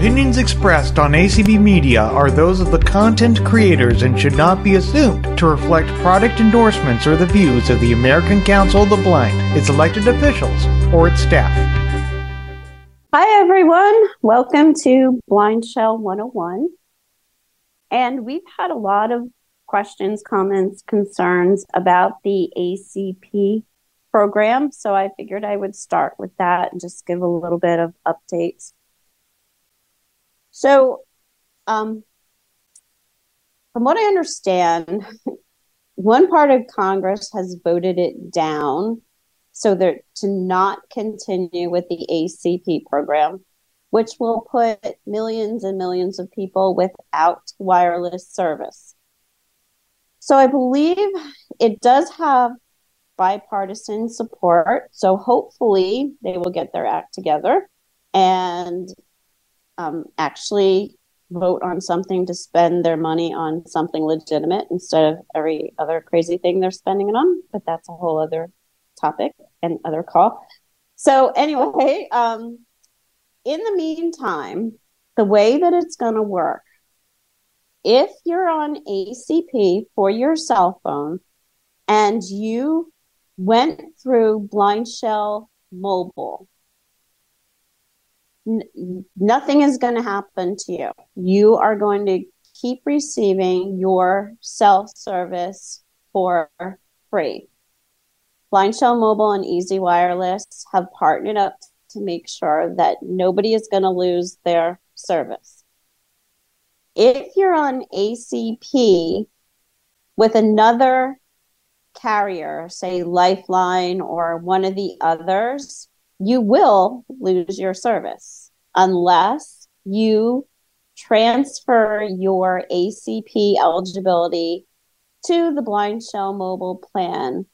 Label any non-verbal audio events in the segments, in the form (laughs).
opinions expressed on ACB Media are those of the content creators and should not be assumed to reflect product endorsements or the views of the American Council of the Blind, its elected officials, or its staff. Hi, everyone. Welcome to Blind Shell 101. And we've had a lot of questions, comments, concerns about the ACP program. So I figured I would start with that and just give a little bit of updates. So, um, from what I understand, one part of Congress has voted it down so that to not continue with the ACP program, which will put millions and millions of people without wireless service. So I believe it does have bipartisan support. So hopefully they will get their act together and um, actually vote on something to spend their money on something legitimate instead of every other crazy thing they're spending it on. But that's a whole other topic and other call. So anyway, um, in the meantime, the way that it's going to work, if you're on ACP for your cell phone and you went through Blind Shell Mobile. Nothing is going to happen to you. You are going to keep receiving your cell service for free. Blind Shell Mobile and Easy Wireless have partnered up to make sure that nobody is going to lose their service. If you're on ACP with another carrier, say Lifeline or one of the others, you will lose your service unless you transfer your ACP eligibility to the Blind Shell mobile plan,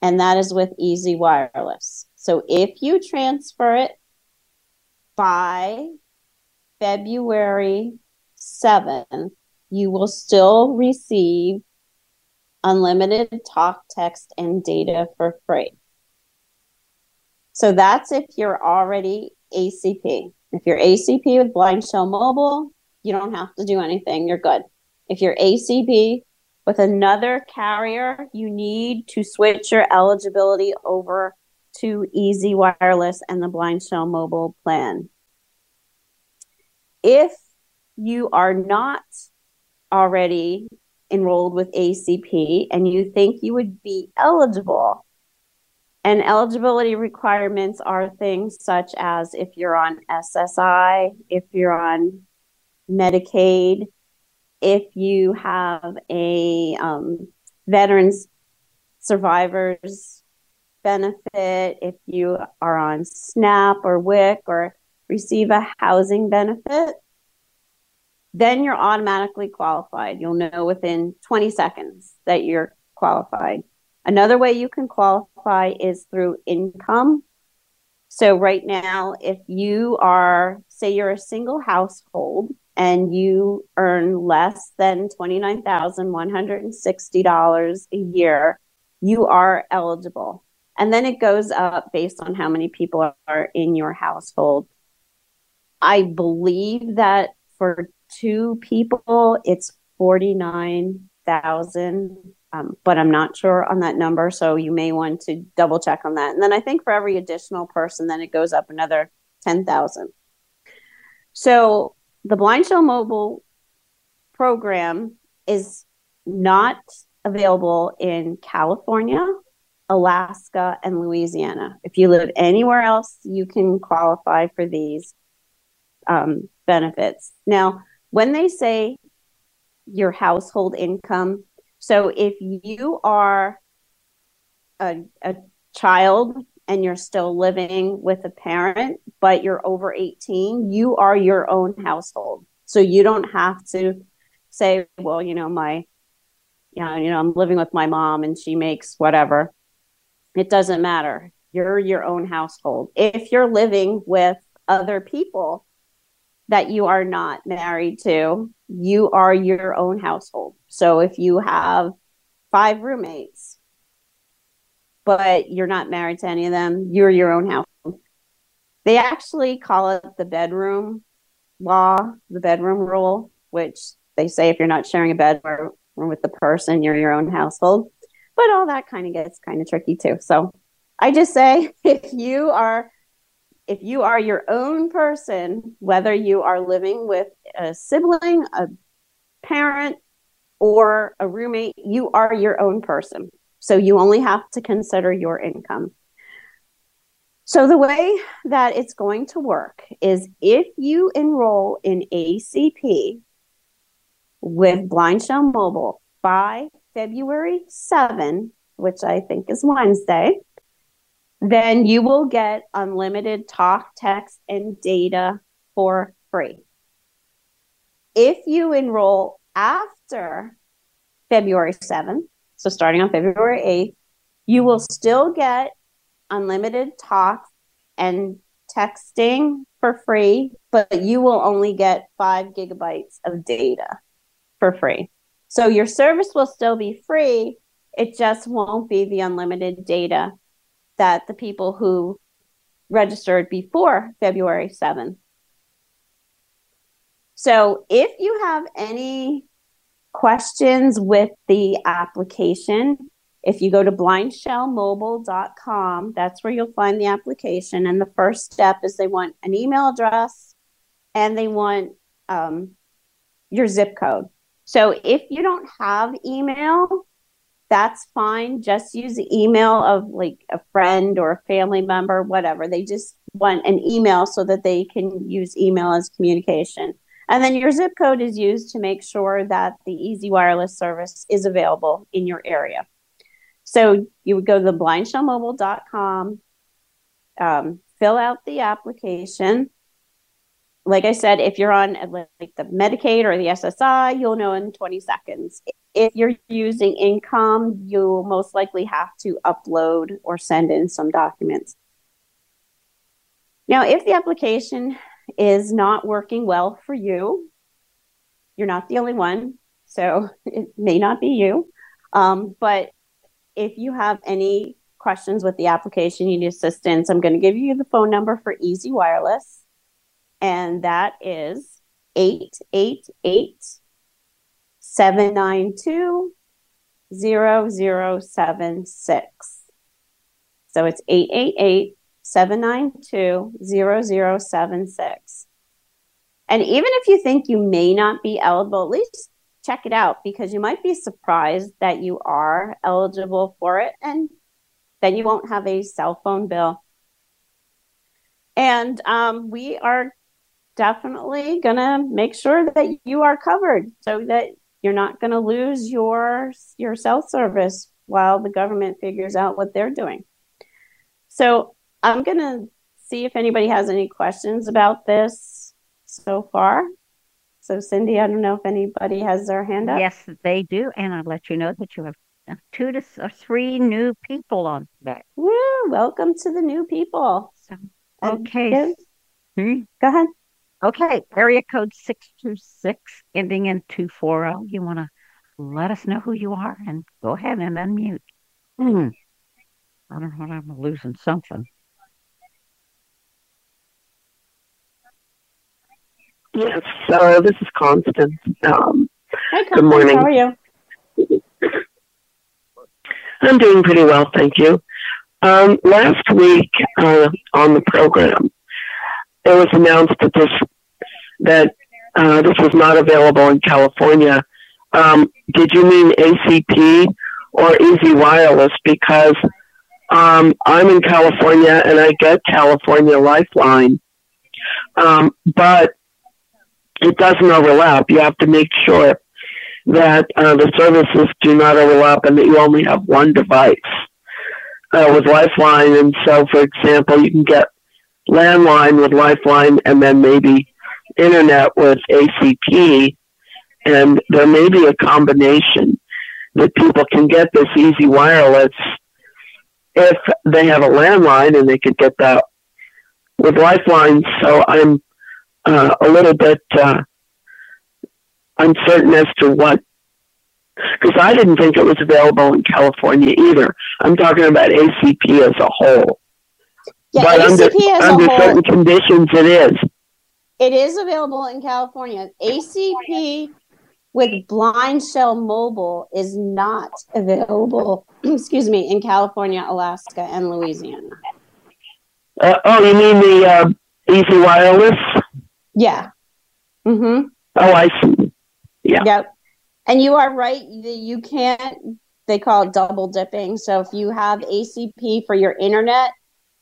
and that is with Easy Wireless. So if you transfer it by February 7th, you will still receive unlimited talk, text, and data for free. So that's if you're already ACP. If you're ACP with Blind Shell Mobile, you don't have to do anything. You're good. If you're ACP with another carrier, you need to switch your eligibility over to Easy Wireless and the Blind Shell Mobile plan. If you are not already enrolled with ACP and you think you would be eligible. And eligibility requirements are things such as if you're on SSI, if you're on Medicaid, if you have a um, veterans survivors benefit, if you are on SNAP or WIC or receive a housing benefit, then you're automatically qualified. You'll know within 20 seconds that you're qualified. Another way you can qualify is through income. So, right now, if you are, say, you're a single household and you earn less than $29,160 a year, you are eligible. And then it goes up based on how many people are in your household. I believe that for two people, it's 49,000. Um, but I'm not sure on that number. So you may want to double check on that. And then I think for every additional person, then it goes up another 10,000. So the Blind Shell Mobile program is not available in California, Alaska, and Louisiana. If you live anywhere else, you can qualify for these um, benefits. Now, when they say your household income, so if you are a, a child and you're still living with a parent, but you're over 18, you are your own household. So you don't have to say, well, you know, my, know, you know, I'm living with my mom and she makes whatever. It doesn't matter. You're your own household. If you're living with other people, that you are not married to, you are your own household. So if you have five roommates, but you're not married to any of them, you're your own household. They actually call it the bedroom law, the bedroom rule, which they say if you're not sharing a bedroom with the person, you're your own household. But all that kind of gets kind of tricky too. So I just say (laughs) if you are if you are your own person, whether you are living with a sibling, a parent, or a roommate, you are your own person. So you only have to consider your income. So the way that it's going to work is if you enroll in ACP with Blind Shell Mobile by February 7, which I think is Wednesday, then you will get unlimited talk, text, and data for free. If you enroll after February 7th, so starting on February 8th, you will still get unlimited talk and texting for free, but you will only get five gigabytes of data for free. So your service will still be free. It just won't be the unlimited data that the people who registered before February 7th. So if you have any questions with the application, if you go to blindshellmobile.com, that's where you'll find the application. And the first step is they want an email address and they want um, your zip code. So if you don't have email, that's fine. Just use the email of like a friend or a family member, whatever. They just want an email so that they can use email as communication. And then your zip code is used to make sure that the Easy Wireless service is available in your area. So you would go to the blindshellmobile.com, um, fill out the application. Like I said, if you're on like the Medicaid or the SSI, you'll know in 20 seconds. If you're using income, you'll most likely have to upload or send in some documents. Now, if the application is not working well for you, you're not the only one, so (laughs) it may not be you. Um, but if you have any questions with the application, you need assistance, I'm going to give you the phone number for Easy Wireless, and that is 888 792 0076. So it's 888 792 0076. And even if you think you may not be eligible, at least check it out because you might be surprised that you are eligible for it and then you won't have a cell phone bill. And um, we are definitely going to make sure that you are covered so that you're not going to lose your your cell service while the government figures out what they're doing. So I'm going to see if anybody has any questions about this so far. So, Cindy, I don't know if anybody has their hand up. Yes, they do. And I'll let you know that you have two to three new people on today. Woo, welcome to the new people. So, okay. Hmm? Go ahead. Okay. Area code 626 ending in 240. You want to let us know who you are and go ahead and unmute. Hmm. I don't know. what I'm losing something. Yes, uh, this is Constance. Um, Hi, Constance. Good morning. How are you? I'm doing pretty well, thank you. Um, last week uh, on the program, it was announced that this that uh, this was not available in California. Um, did you mean ACP or Easy Wireless? Because um, I'm in California and I get California Lifeline, um, but it doesn't overlap. You have to make sure that uh, the services do not overlap and that you only have one device uh, with Lifeline. And so, for example, you can get landline with Lifeline and then maybe internet with ACP. And there may be a combination that people can get this easy wireless if they have a landline and they could get that with Lifeline. So I'm uh, a little bit uh, uncertain as to what, because I didn't think it was available in California either. I'm talking about ACP as a whole. Yeah, but ACP under, as under a whole, certain conditions, it is. It is available in California. ACP with Blind Shell Mobile is not available, (clears throat) excuse me, in California, Alaska, and Louisiana. Uh, oh, you mean the uh, Easy Wireless? Yeah. Mm-hmm. Oh, I see. Yeah. Yep. And you are right. You can't, they call it double dipping. So if you have ACP for your internet,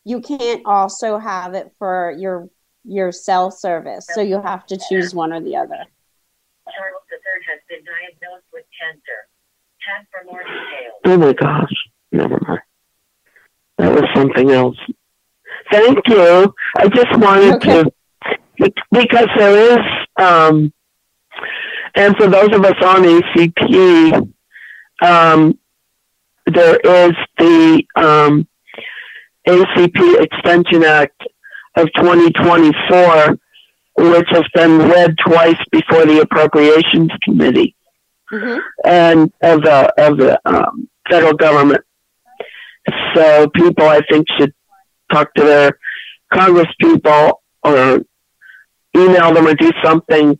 you can't also have it for your your cell service. So you have to choose one or the other. Charles III has been diagnosed with cancer. Chat for more details. Oh my gosh. Never mind. That was something else. Thank you. I just wanted Okay. to, because there is, um, and for those of us on ACP, um, there is the um, ACP Extension Act of 2024, which has been read twice before the Appropriations Committee hmm and of the of the um, federal government. So people, I think, should talk to their Congress people or email them or do something.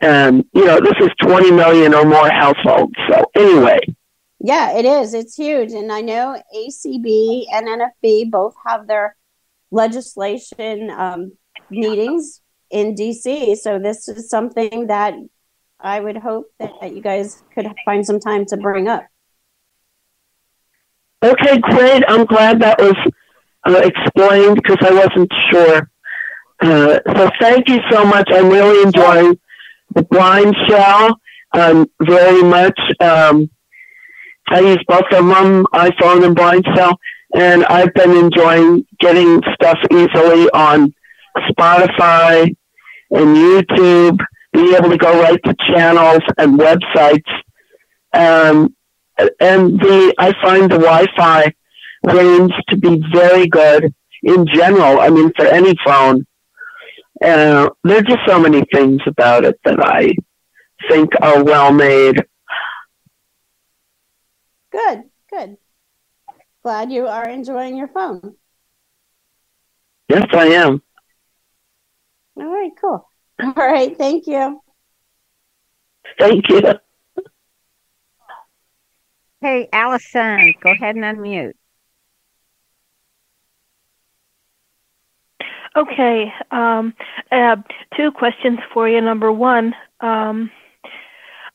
And you know, this is 20 million or more households. So anyway, Yeah, it is. It's huge. And I know ACB and NFB both have their legislation um, meetings in DC. So this is something that I would hope that, you guys could find some time to bring up. okay, great. I'm glad that was uh, explained because I wasn't sure. Uh, so thank you so much. I'm really enjoying the blind shell um, very much. Um, I use both of them, iPhone and blind shell, and I've been enjoying getting stuff easily on Spotify and YouTube, being able to go right to channels and websites. Um, and the I find the Wi-Fi range to be very good in general. I mean, for any phone. Uh, there are just so many things about it that I think are well made. Good, good. Glad you are enjoying your phone. Yes, I am. All right, cool. All right, thank you. Thank you. Hey, Allison, go ahead and unmute. Okay. Um, uh, two questions for you. Number one, um,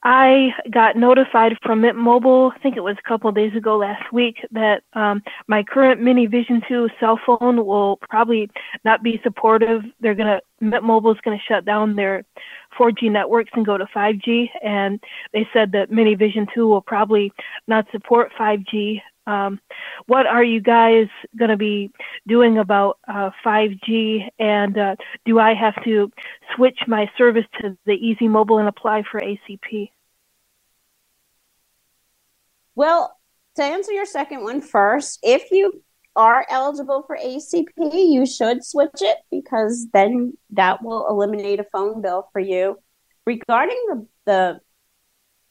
I got notified from Mint Mobile, I think it was a couple days ago last week, that um, my current Mini Vision 2 cell phone will probably not be supportive. They're gonna Mint Mobile is gonna shut down their 4G networks and go to 5G, and they said that Mini Vision 2 will probably not support 5G. Um, what are you guys going to be doing about uh, 5G? And uh, do I have to switch my service to the Easy Mobile and apply for ACP? Well, to answer your second one first, if you are eligible for ACP, you should switch it because then that will eliminate a phone bill for you. Regarding the the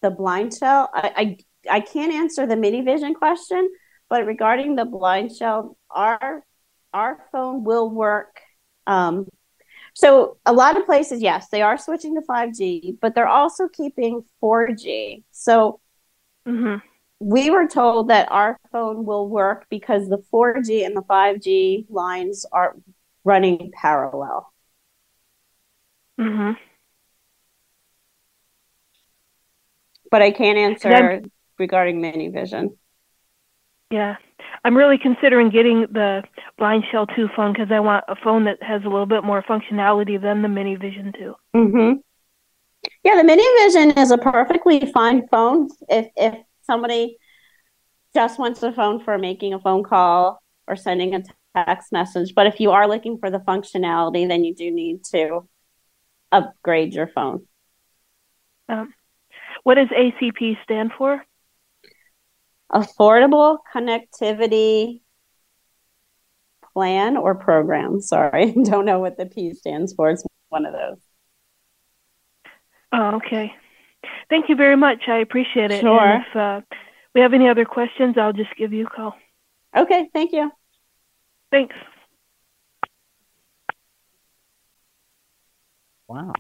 the blind shell, I I, I can't answer the mini vision question, but regarding the blind shell, our our phone will work. Um, so a lot of places, yes, they are switching to 5G, but they're also keeping 4G. So hmm we were told that our phone will work because the 4G and the 5G lines are running parallel. hmm But I can't answer regarding mini vision. Yeah. I'm really considering getting the Blind Shell 2 phone because I want a phone that has a little bit more functionality than the Mini Vision 2. Mm-hmm. Yeah, the mini vision is a perfectly fine phone if if somebody just wants a phone for making a phone call or sending a text message. But if you are looking for the functionality, then you do need to upgrade your phone. Um, what does ACP stand for? Affordable connectivity plan or program. Sorry, (laughs) don't know what the P stands for. It's one of those. Oh, okay. Thank you very much. I appreciate it. Sure. And if uh, we have any other questions, I'll just give you a call. Okay, thank you. Thanks. Wow.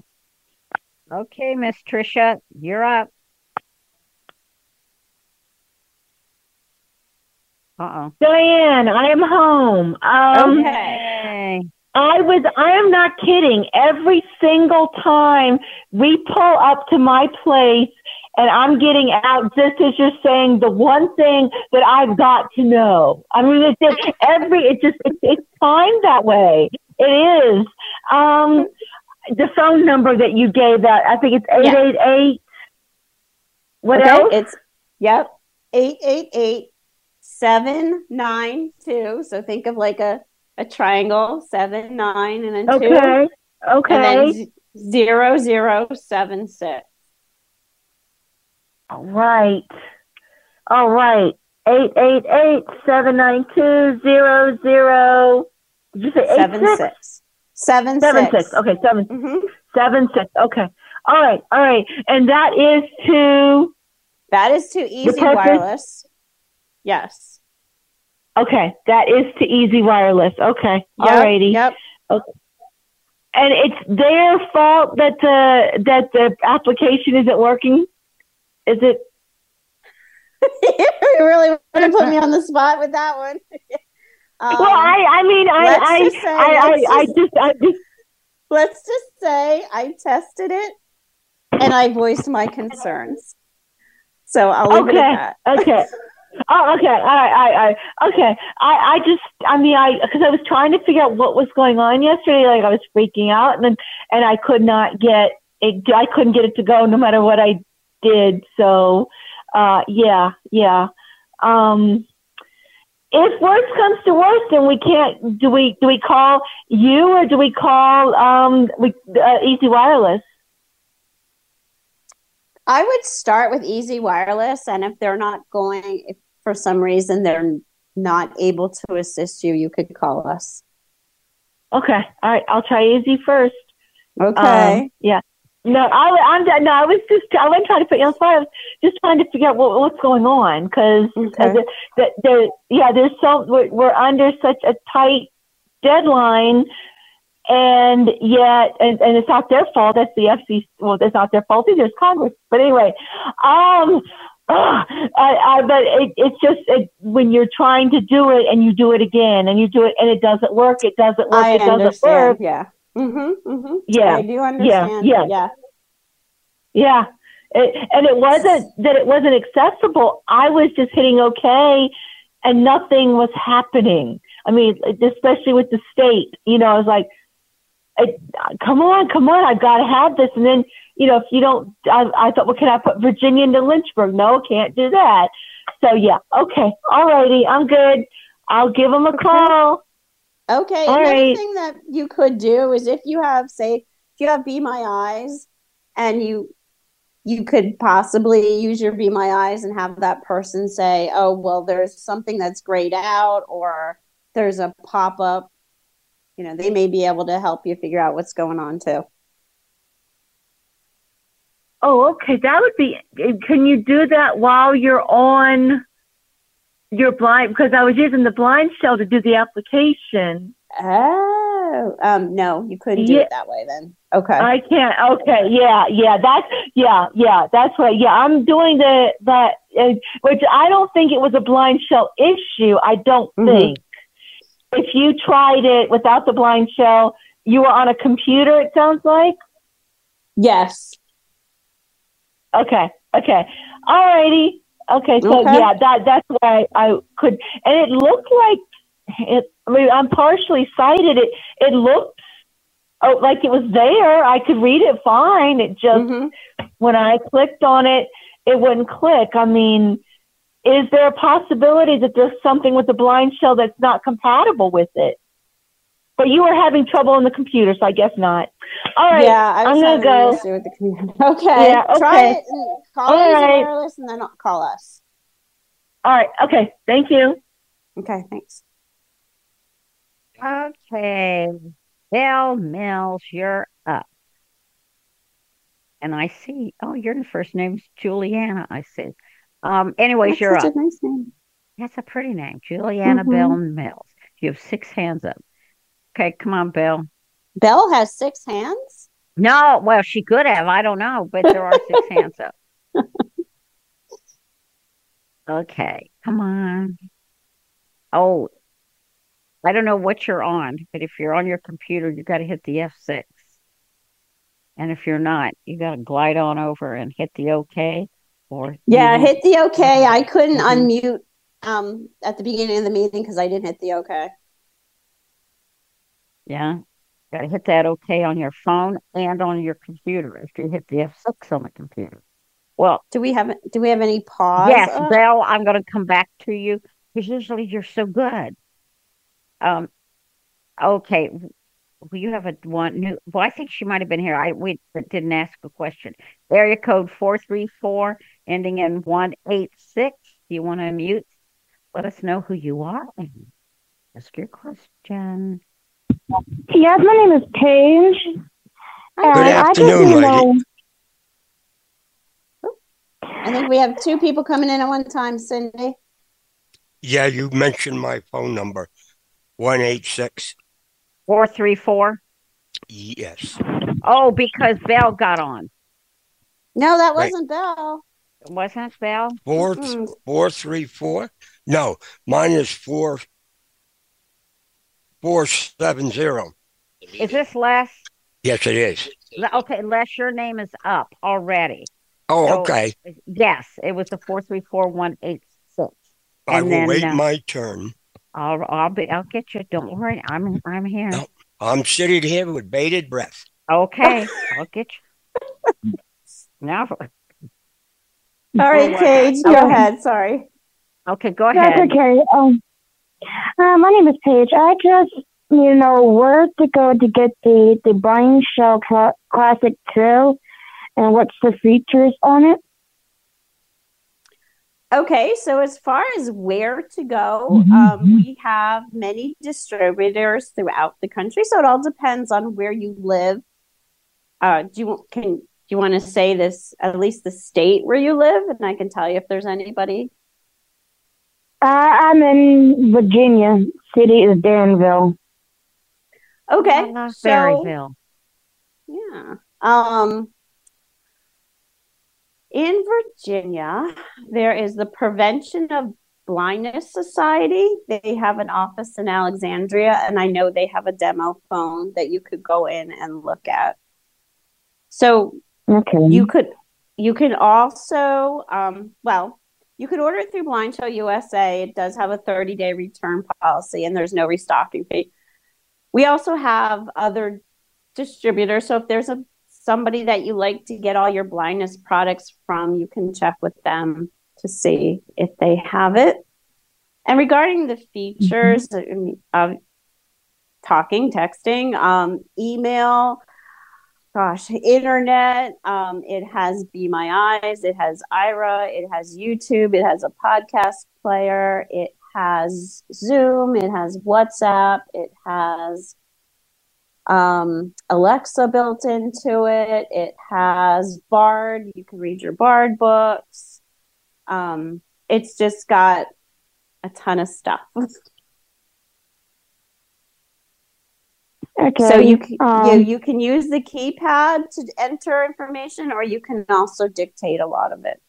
Okay, Miss Tricia, you're up. Uh-oh. Diane, I am home. Um, Okay. I was, I am not kidding. Every single time we pull up to my place and I'm getting out, just as you're saying, the one thing that I've got to know. I mean, it's just every, it just, it's, it's timed that way. It is. Um, the phone number that you gave that, I think it's 888. What okay, else? it's yep, eight eight eight seven nine two. So think of like a a triangle, seven nine, and then two, Okay. Okay. and then zero zero seven six. All right. All right. Eight eight eight seven nine two zero zero. Did you say eight Seven six? six. Seven Seven six. six. Okay, seven Mhm. seven six. Okay. All right. All right. And that is to That is to Easy Wireless. Yes. okay. That is to Easy Wireless. Okay. Yep, All righty. Yep. And it's their fault that the that the application isn't working. Is it? (laughs) you really want to put me (laughs) on the spot with that one. (laughs) Um, well, I I mean I I, just say- I, I I just- I just let's just say I tested it and I voiced my concerns. So I'll leave it Okay. at that. okay. Oh, okay. Right. I, I, okay. I, I just, I mean, I, because I was trying to figure out what was going on yesterday. Like I was freaking out, and then, and I could not get it. I couldn't get it to go, no matter what I did. So, uh, yeah, yeah. Um, if worse comes to worse, then we can't. Do we? Do we call you, or do we call um, we, uh, Easy Wireless? I would start with Easy Wireless, and if they're not going, if for some reason they're not able to assist you, you could call us. Okay. All right. I'll try Easy first. Okay. Um, yeah. No, I, I'm no. I was just I wasn't trying to put you on spot. I was just trying to figure out what, what's going on because Okay. the, the, the, yeah, there's so we're, we're under such a tight deadline, and yet and, and it's not their fault. That's the FCC. Well, it's not their fault either. It's Congress. But anyway, um. (sighs) I, I, but it, it's just it, when you're trying to do it and you do it again and you do it and it doesn't work. It doesn't work. I it doesn't work. Yeah. Mm-hmm, mm-hmm. Yeah. I do understand. yeah. Yeah. Yeah. It, and it wasn't that it wasn't accessible. I was just hitting okay and nothing was happening. I mean, especially with the state, you know, I was like, it, come on, come on, I've got to have this. And then, you know, if you don't, I, I thought, well, can I put Virginia into Lynchburg? No, can't do that. So yeah, okay, all righty, I'm good. I'll give them a call. Okay. All Another right. thing that you could do is if you have, say, if you have Be My Eyes, and you you could possibly use your Be My Eyes and have that person say, "Oh, well, there's something that's grayed out, or there's a pop up." You know, they may be able to help you figure out what's going on too. Oh, okay, that would be. Can you do that while you're on your blind? Because I was using the blind shell to do the application. Oh, um, no, you couldn't do Yeah. it that way then. Okay. I can't. Okay, yeah, yeah, that's yeah, yeah, that's right. Yeah, I'm doing the that, uh, which I don't think it was a blind shell issue. I don't Mhm. think. If you tried it without the blind shell, you were on a computer. It sounds like. yes. Okay. Okay. All righty. Okay. So Okay. yeah, that that's why I could, and it looked like it. I mean, I'm partially sighted. It it looked oh like it was there. I could read it fine. It just Mhm. when I clicked on it, it wouldn't click. I mean, is there a possibility that there's something with the blind shell that's not compatible with it? But you are having trouble on the computer, so I guess not. All right. Yeah, I was I'm gonna having go. an issue with the computer. (laughs) Okay. Yeah, okay. Try it and call All Easy right. Wireless and then call us. All right. Okay. Thank you. Okay, thanks. Okay. Bill Mills, you're up. And I see, oh, your first name's Juliana. I see. Um, anyways, That's you're such up. a nice name. That's a pretty name, Juliana Mhm. Bell Mills. You have six hands up. Okay, come on, Bell. Bell has six hands. No, well, she could have. I don't know, but there are six (laughs) hands up. Okay, come on. Oh, I don't know what you're on, but if you're on your computer, you got to hit the F6. And if you're not, you got to glide on over and hit the OK. Or Yeah, hit the okay. I couldn't Mhm. unmute um at the beginning of the meeting because I didn't hit the okay. Yeah, got to hit that OK on your phone and on your computer if you hit the F6 on the computer. Well, Do we have do we have any pause? yes, up? Belle, I'm going to come back to you because usually you're so good. Um, okay. Well, you have a one new. Well, I think she might have been here. I we didn't ask a question. Area code four three four ending in one eight six. Do you want to mute? Let us know who you are and ask your question. Yes, my name is Paige. Hi, and I afternoon, need lady. know- I think we have two people coming in at one time, Cindy. Yeah, you mentioned my phone number. 186. Four three four. Yes. Oh, because Bell got on. No, that wasn't Belle. Wasn't Bell. Belle? Four, Mm-mm. four, three, four? No, mine is four, four, seven, zero. Is this Les? Yes, it is. Okay, Les, your name is up already. Oh, So- okay. Yes, it was the four three four one eight six. I and will then, wait uh, my turn. I'll I'll be I'll get you. Don't worry. I'm I'm here. No. I'm sitting here with bated breath. Okay, (laughs) I'll get you. Now, (laughs) All right, what? Paige, go Okay. ahead. Sorry. okay, go That's ahead. okay. Um, uh, my name is Paige. I just need to know where to go to get the the Blind Shell Cla- Classic 2 and what's the features on it. Okay, so as far as where to go, um, we have many distributors throughout the country, so it all depends on where you live. Uh, do you can do you want to say this at least the state where you live, and I can tell you if there's anybody. Uh, I'm in Virginia, city is Danville. Okay, I love so Berryville. yeah, um, in Virginia, there is the Prevention of Blindness Society. They have an office in Alexandria, and I know they have a demo phone that you could go in and look at. So Okay. you could you can also um, well you could order it through Blind Shell USA. It does have a 30 day return policy, and there's no restocking fee. We also have other distributors. So if there's a somebody that you like to get all your blindness products from, you can check with them to see if they have it. And regarding the features of talking, texting, um, email, gosh, internet, um, it has Be My Eyes, it has Aira, it has YouTube, it has a podcast player, it has Zoom, it has WhatsApp, it has um, Alexa built into it. It has Bard. You can read your Bard books. Um, it's just got a ton of stuff. Okay. So you can, um, you you can use the keypad to enter information, or you can also dictate a lot of it.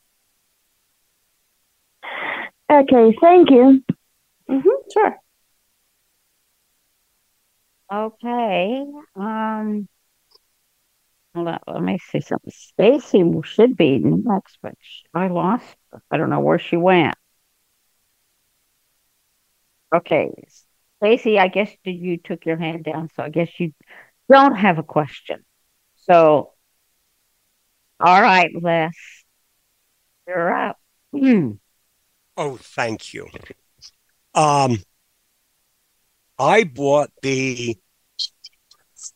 Okay, thank you. hmm sure. Okay. Um. Let, let me see something. Stacy should be next, but I lost. her. I don't know where she went. Okay, Stacy. I guess you took your hand down, so I guess you don't have a question. So, all right, Les, you're up. Hmm. Oh, thank you. Um, I bought the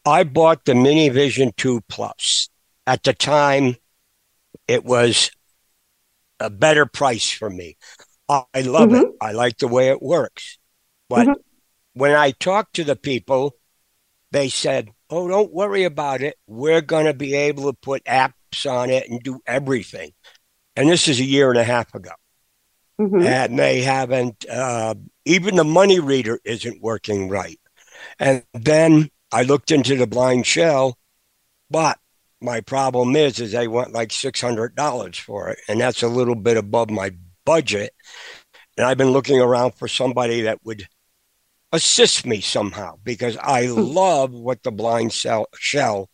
I bought the Mini Vision 2 Plus. At the time, it was a better price for me. I I love it. I like the way it works. But Mhm. when I talked to the people, they said, Oh, don't worry about it. We're going to be able to put apps on it and do everything. And this is a year and a half ago hmm and they haven't uh, even the money reader isn't working right. And then i looked into the blind shell but my problem is, is they want like six hundred dollars for it, and that's a little bit above my budget. And I've been looking around for somebody that would assist me somehow because I love what the blind cell shell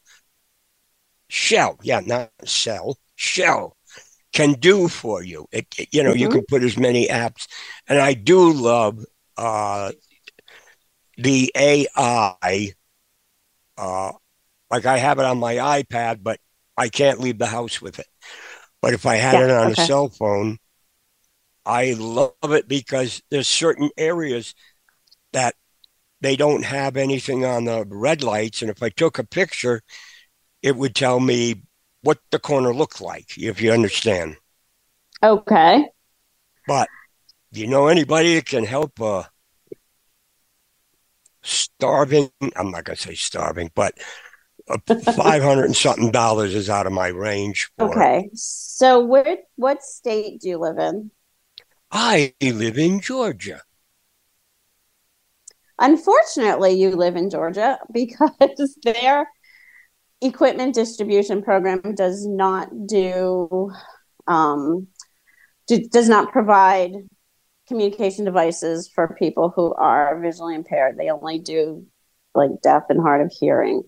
shell, yeah, not cell, shell can do for you. It, it you know, you can put as many apps, and I do love uh, the AI. Uh, like I have it on my iPad, but I can't leave the house with it. But if I had Yeah, it on okay. a cell phone, I love it because there's certain areas that they don't have anything on the red lights, and if I took a picture, it would tell me what the corner looked like, if you understand. Okay. But do you know anybody that can help uh starving? I'm not gonna say starving, but (laughs) five hundred and something dollars is out of my range. It. Okay. So where what state do you live in? I live in Georgia. Unfortunately, you live in Georgia (laughs) because their equipment distribution program does not do um, do, does not provide communication devices for people who are visually impaired. They only do like deaf and hard of hearing.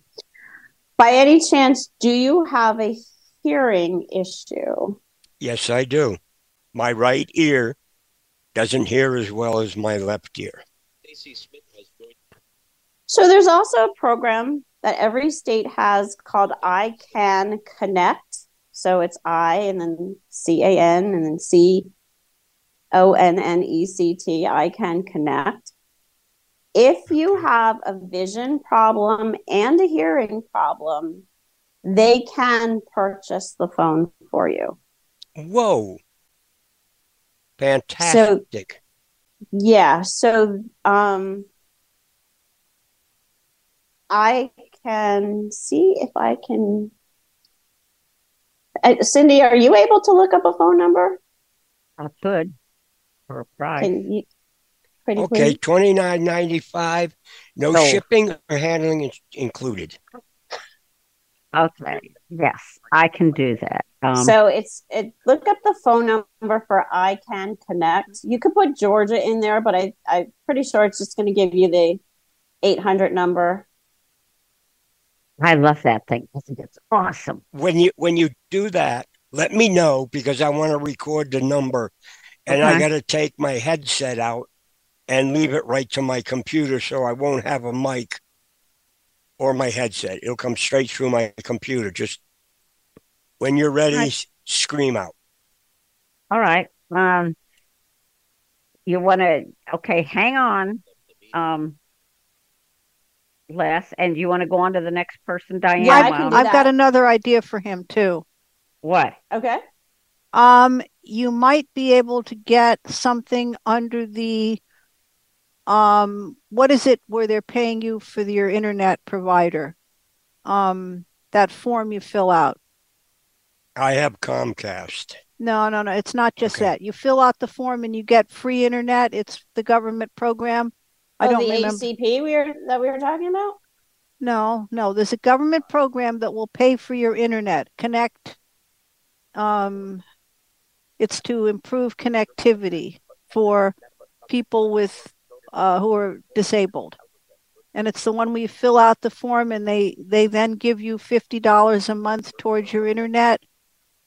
By any chance, do you have a hearing issue? Yes, I do. My right ear doesn't hear as well as my left ear. So there's also a program that every state has called I Can Connect. So it's I and then C A N and then C O N N E C T. I Can Connect. If you have a vision problem and a hearing problem, they can purchase the phone for you. Whoa. Fantastic. Yeah, so um I can see if I can uh, Cindy, are you able to look up a phone number? I could for a price. Can you pretty okay, twenty nine ninety five. No No. shipping or handling is included. Okay. Yes, I can do that. Um, so it's it look up the phone number for I Can Connect. You could put Georgia in there, but I I'm pretty sure it's just going to give you the 800 number. I love that thing. I think it's awesome. When you when you do that, let me know because I want to record the number and I got to take my headset out and leave it right to my computer so I won't have a mic or my headset. It'll come straight through my computer. Just when you're ready, Right. scream out. All right. Um, you want to? Okay, hang on. Um, Les, and you want to go on to the next person, Diane? Yeah, I Wow. can do I've got another idea for him too. What? Okay. Um, you might be able to get something under the um, what is it where they're paying you for your internet provider? Um, that form you fill out. I have Comcast. No, no, no, it's not just Okay. that. You fill out the form and you get free internet. It's the government program. I oh, don't the remember. ACP we were that we were talking about? No, no, there's a government program that will pay for your internet. Connect. Um, it's to improve connectivity for people with uh, who are disabled. And it's the one where you fill out the form and they they then give you fifty dollars a month towards your internet.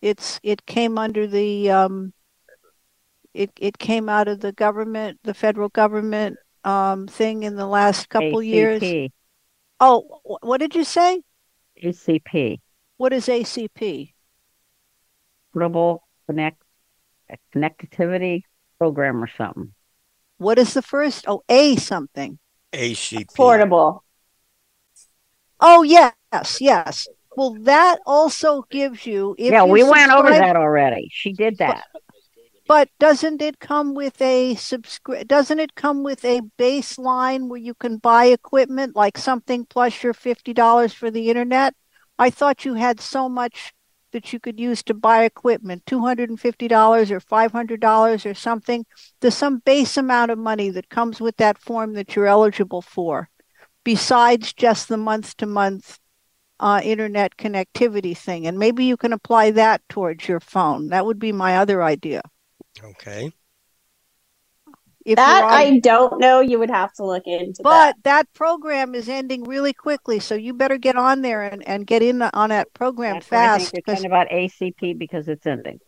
It's it came under the um it it came out of the government, the federal government um thing in the last couple years. Oh, what did you say? ACP. What is ACP? Global Connect Connectivity Program or something. What is the first? Oh, A something. ACP. Portable. Oh, yes, yes. Well, that also gives you if yeah, you we went over that already. She did that. But doesn't it come with a subscri- doesn't it come with a baseline where you can buy equipment like something plus your $50 for the internet? I thought you had so much that you could use to buy equipment, $250 or $500 or something. There's some base amount of money that comes with that form that you're eligible for, besides just the month to month uh, internet connectivity thing, and maybe you can apply that towards your phone. That would be my other idea. Okay. If that on- I don't know. You would have to look into but that. that program is ending really quickly, so you better get on there and, and get in on that program That's what I fast. think you're 'cause- talking about ACP because it's ending.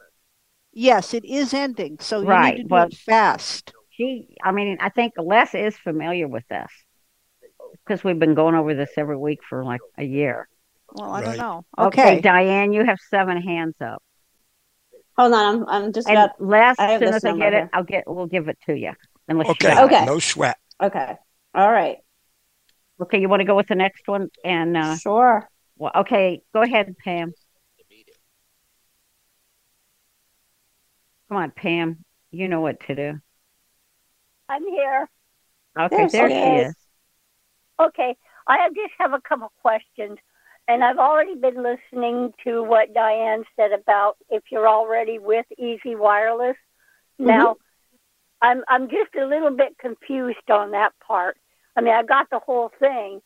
yes, it is ending, so you Right, need to do it fast. She, I mean, I think Les is familiar with this because we've been going over this every week for like a year. Well, I don't know. Okay, Okay. Diane, you have seven hands up. Hold on, I'm I'm just And about Les, I as have soon this as I number get it, here. I'll get, we'll give it to you. Unless Okay. got it. Okay. No sweat. okay. All right, Okay, you want to go with the next one? And uh, sure. well, okay, go ahead, Pam. Come on, Pam. You know what to do. I'm here. Okay, There there, she she is. is. Okay, I just have a couple questions, and I've already been listening to what Diane said about if you're already with Easy Wireless. Now, I'm I'm just a little bit confused on that part. I mean, I got the whole thing,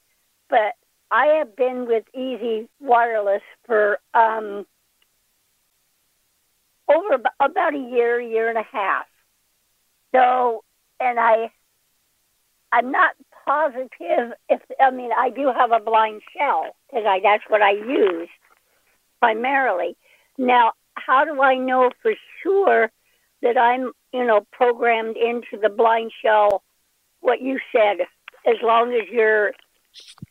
but I have been with Easy Wireless for um over ab- about a year, year and a half. So, and I I'm not positive if I mean I do have a blind shell because I that's what I use primarily. Now, how do I know for sure that I'm you know programmed into the blind shell? What you said, as long as you're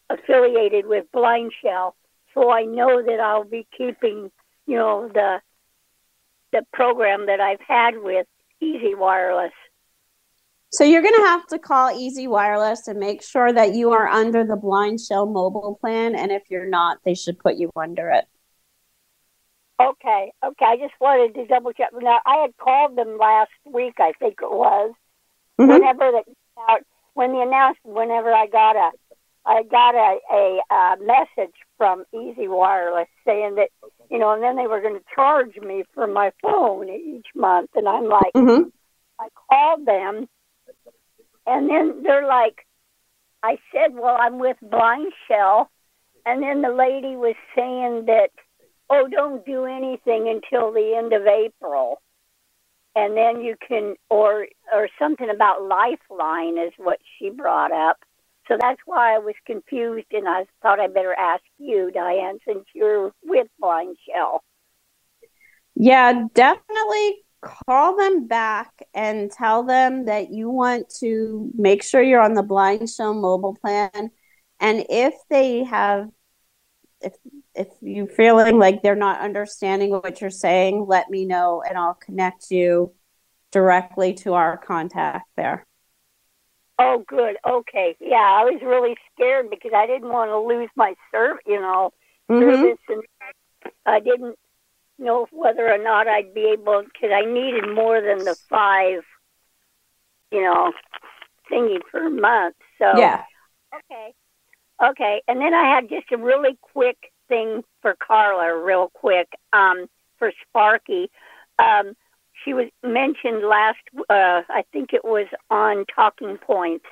affiliated with blind shell, so I know that I'll be keeping you know the the program that I've had with Easy Wireless. So you're going to have to call Easy Wireless and make sure that you are under the Blind Shell mobile plan. And if you're not, they should put you under it. Okay, okay. I just wanted to double check. Now, I had called them last week, I think it was. Mhm. Whenever that out, when the announcement, whenever I got a, I got a, a uh, message from Easy Wireless saying that, you know, and then they were going to charge me for my phone each month, and I'm like, hmm I called them, and then they're like, I said, well, I'm with Blind Shell, and then the lady was saying that, oh, don't do anything until the end of April, and then you can, or or something about Lifeline is what she brought up. So that's why I was confused, and I thought I better ask you, Diane, since you're with Blind Shell. Yeah, definitely call them back and tell them that you want to make sure you're on the Blind Shell mobile plan. And if they have, if if you're feeling like they're not understanding what you're saying, let me know and I'll connect you directly to our contact there. Oh, good. Okay. Yeah, I was really scared because I didn't want to lose my serv, you know, Mhm. service, and I didn't know whether or not I'd be able because I needed more than the five, you know, thingy per month. So Yeah. Okay. Okay. And then I had just a really quick thing for Carla, real quick, um, for Sparky. Um, she was mentioned last, uh, I think it was on Talking Points,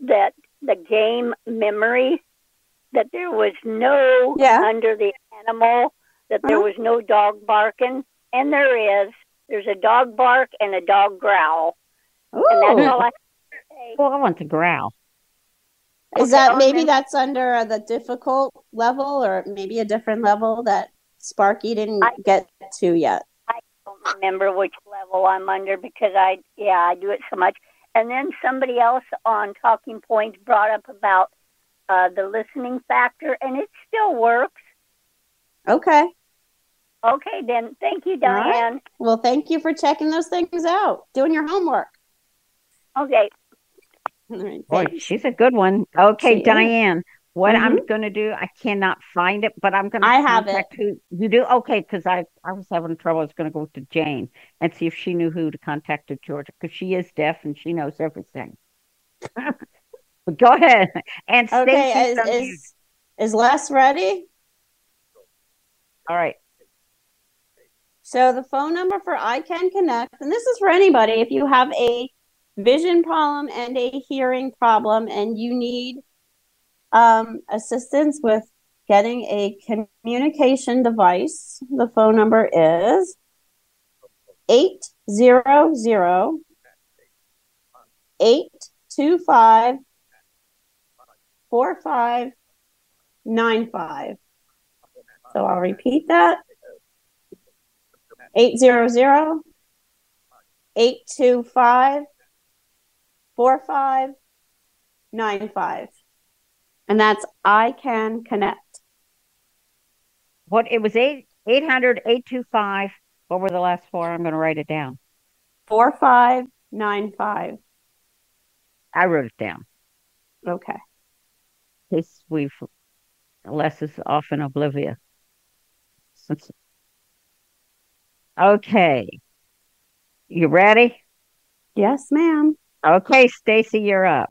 that the game memory, that there was no Yeah. under the animal, that there Uh-huh. was no dog barking. And there is. There's a dog bark and a dog growl. And that's all I have to say. Well, I want to growl. Is Okay, that maybe that's under uh, the difficult level or maybe a different level that Sparky didn't I- get to yet? I don't remember which level I'm under because I yeah I do it so much. And then somebody else on Talking Points brought up about uh, the listening factor, and it still works. Okay. Okay, then thank you, All right. Diane. Well, thank you for checking those things out, doing your homework. Okay, All right, Boy, she's a good one. Okay, She is. Diane, what I'm Mhm. going to do, I cannot find it, but I'm going to I have it. contact who you do. Okay, because I, I was having trouble. I was going to go to Jane and see if she knew who to contact at Georgia because she is deaf and she knows everything. (laughs) but go ahead. And Okay, is, unmuted. is is Les ready? All right. So the phone number for iCanConnect, and this is for anybody if you have a vision problem and a hearing problem and you need um, assistance with getting a communication device. The phone number is 800 825 4595. So I'll repeat that 800 825 4595. And that's iCanConnect. What it was eight eight hundred eight two five. What were the last four? I'm going to write it down. 4595. I wrote it down. Okay. In case we've Les is often oblivious. Since okay. You ready? Yes, ma'am. Okay, Stacy, you're up.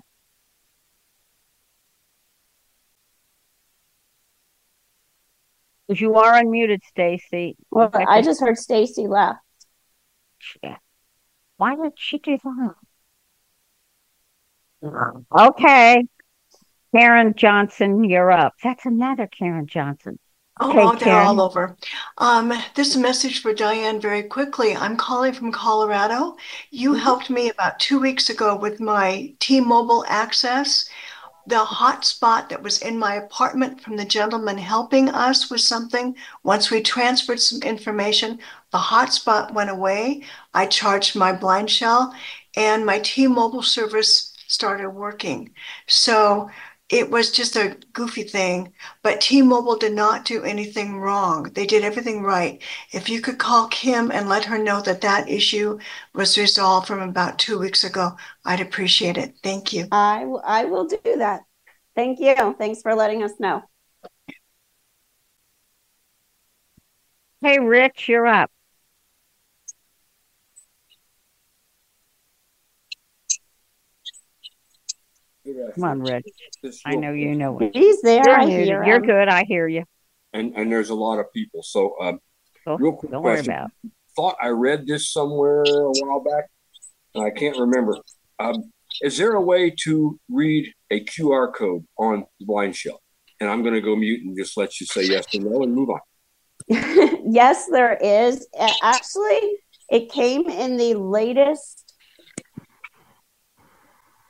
Because you are unmuted, Stacy. Well, I just heard Stacy left. Yeah. Why did she do that? Okay. Karen Johnson, you're up. That's another Karen Johnson. Oh, oh, they're all over. Um, this message for Diane very quickly. I'm calling from Colorado. You helped me about two weeks ago with my T-Mobile access. The hotspot that was in my apartment from the gentleman helping us with something, once we transferred some information, the hotspot went away. I charged my blind shell and my T-Mobile service started working. So it was just a goofy thing, but T-Mobile did not do anything wrong. They did everything right. If you could call Kim and let her know that that issue was resolved from about two weeks ago, I'd appreciate it. Thank you. I, w- I will do that. Thank you. Thanks for letting us know. Hey, Rich, you're up. Come on, Rich. I know you know it. He's there. You're I hear You're him. good. I hear you. and and there's a lot of people. So, um, Go- real quick don't worry question. about Thought I read this somewhere a while back, and I can't remember. Um, is there a way to read a QR code on the blind shell? And I'm going to go mute and just let you say yes or no and move on. (laughs) yes, there is. Actually, it came in the latest.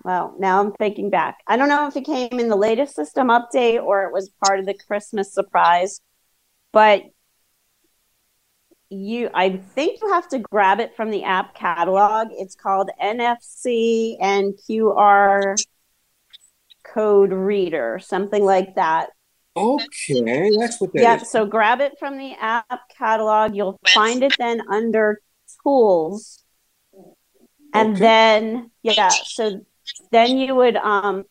Well, now I'm thinking back. I don't know if it came in the latest system update or it was part of the Christmas surprise, but you I think you have to grab it from the app catalog. It's called NFC and QR code reader, something like that. Okay, that's what that is. Yep. So grab it from the app catalog. You'll find it then under tools. And Okay. then, yeah, so then you would um,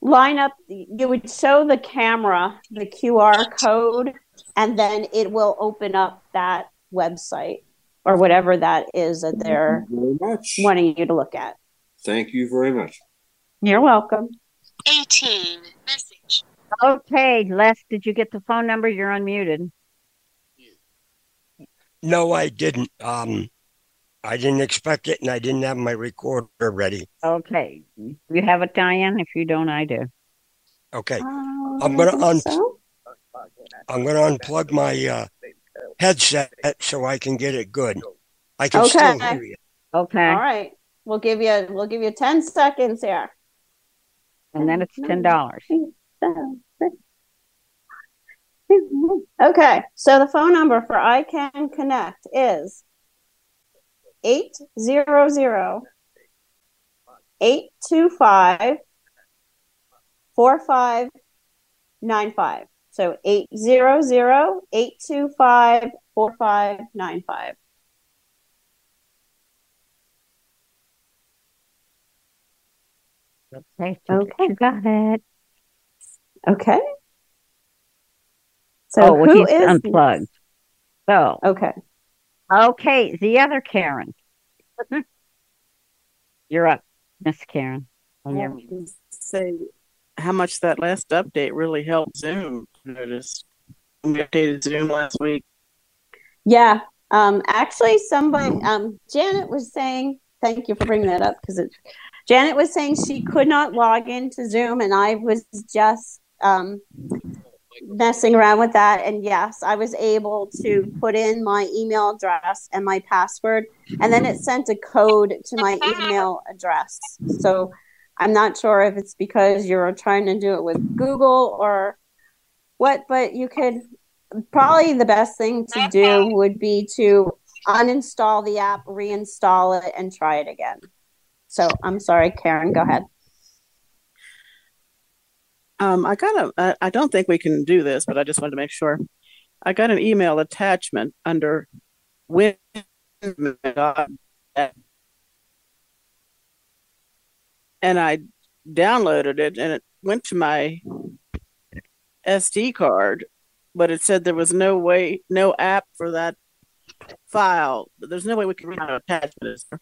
line up, you would show the camera the QR code, and then it will open up that website or whatever that is that they're Thank you very much. wanting you to look at. Thank you very much. You're welcome. 18. Message. Okay, Les, did you get the phone number? You're unmuted. No, I didn't. Um, I didn't expect it, and I didn't have my recorder ready. Okay. You have it, Diane? If you don't, I do. Okay, Uh, I'm gonna un- so. I'm gonna unplug my uh, headset so I can get it good. I can still Okay. hear you. Okay. All right. We'll give you we'll give you 10 seconds here. And then it's ten dollars. Okay, so the phone number for I Can Connect is 800 825 4595. So 800 825 4595. Okay. Okay. You got it. Okay. So oh, well, who he's is unplugged. So, oh. Okay. Okay, the other Karen. (laughs) You're up, Miss Karen. Oh, you're- say how much that last update really helped Zoom. I Noticed we updated Zoom last week. Yeah. Um, actually, somebody, um, Janet was saying, thank you for bringing that up because it, Janet was saying she could not log into Zoom, and I was just um, messing around with that. And yes i was able to put in my email address and my password. And then it sent a code to my email address. So i'm not sure if it's because you're trying to do it with google or what but you could probably the best thing to do would be to uninstall the app reinstall it and try it again. So i'm sorry karen go ahead Um, I got a. I- don't think we can do this, but I just wanted to make sure. I got an email attachment under Win, and I downloaded it, and it went to my SD card, but it said there was no way, no app for that file. There's no way we can read an attachment there?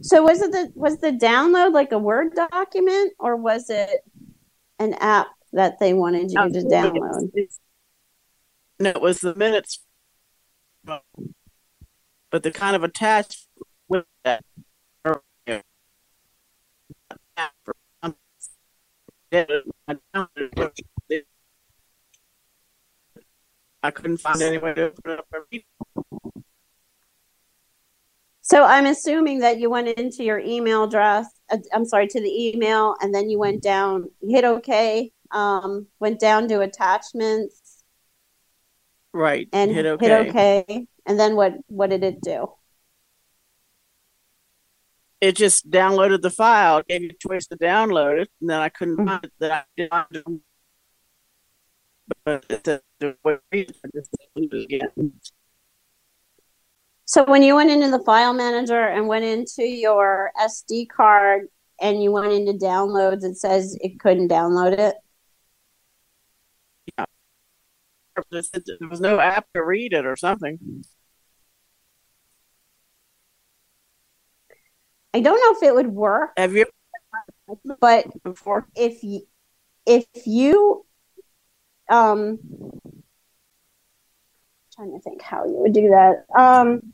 So was it the was the download like a Word document or was it an app that they wanted you to download? No, it was the minutes, but the kind of attached with that. I couldn't find any way to put it up. So I'm assuming that you went into your email address. Uh, I'm sorry to the email, and then you went down, hit OK, um, went down to attachments Right. and hit OK. hit OK. And then what what did it do? It just downloaded the file, gave you a choice to download it, and then I couldn't find it. That I did not do. But it said there was a reason, I just deleted it again. So when you went into the file manager and went into your SD card and you went into downloads, it says it couldn't download it. Said There was no app to read it or something. I don't know if it would work. Have you but before? If you, if you, um, trying to think how you would do that. Um,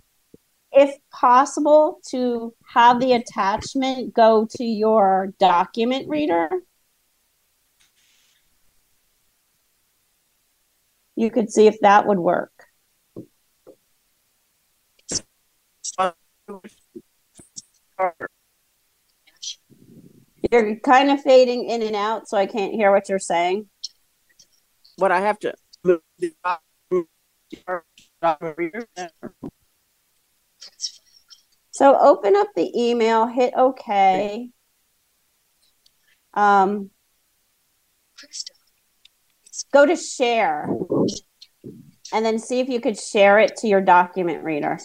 if possible, to have the attachment go to your document reader. You could see if that would work. You're kind of fading in and out, so I can't hear what you're saying. What I have to move the document reader. So open up the email, hit OK. Um, go to share and then see if you could share it to your document reader.